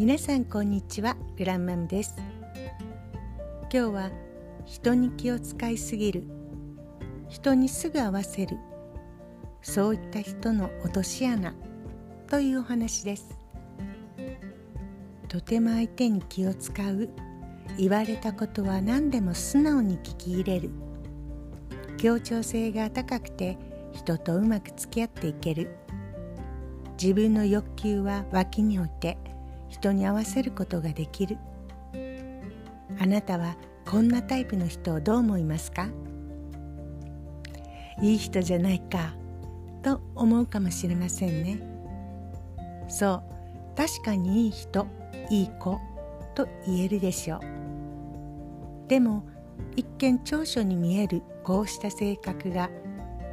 皆さんこんにちは。グランマムです。今日は人に気を使いすぎる。人にすぐ合わせる。そういった人の落とし穴。というお話です。とても相手に気を使う。言われたことは何でも素直に聞き入れる。協調性が高くて人とうまく付き合っていける。自分の欲求は脇に置いて人に合わせることができる。あなたはこんなタイプの人をどう思いますか？いい人じゃないかと思うかもしれませんね。そう確かにいい人いい子と言えるでしょう。でも一見長所に見えるこうした性格が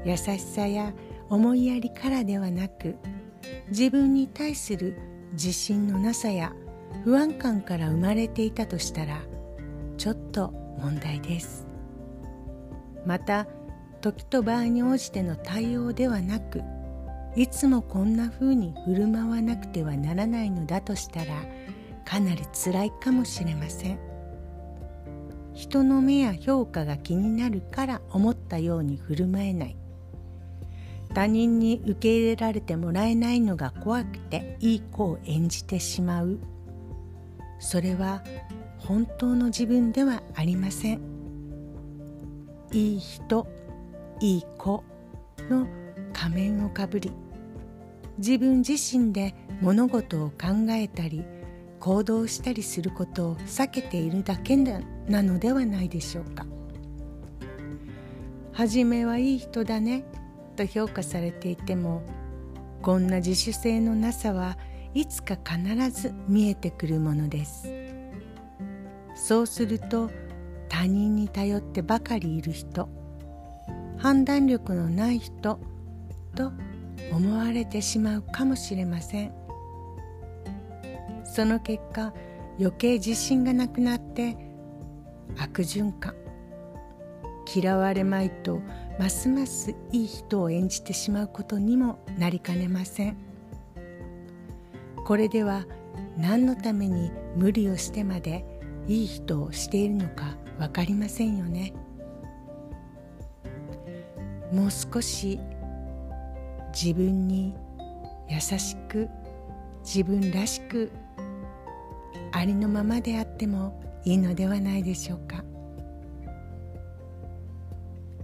優しさや思いやりからではなく自分に対する自信のなさや不安感から生まれていたとしたらちょっと問題です。また時と場合に応じての対応ではなくいつもこんな風に振る舞わなくてはならないのだとしたらかなり辛いかもしれません。人の目や評価が気になるから思ったように振る舞えない。他人に受け入れられてもらえないのが怖くていい子を演じてしまう。それは本当の自分ではありません。いい人いい子の仮面をかぶり自分自身で物事を考えたり行動したりすることを避けているだけなのではないでしょうか。はじめはいい人だね。と評価されていてもこんな自主性のなさはいつか必ず見えてくるものです。そうすると他人に頼ってばかりいる人判断力のない人と思われてしまうかもしれません。その結果余計自信がなくなって悪循環。嫌われまいとますますいい人を演じてしまうことにもなりかねませんこれでは何のために無理をしてまでいい人をしているのか分かりませんよねもう少し自分に優しく自分らしくありのままであってもいいのではないでしょうか。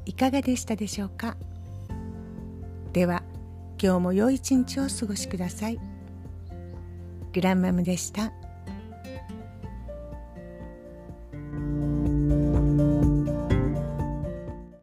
いかがでしたでしょうか？では今日も良い一日をお過ごしくださいグランマムでした。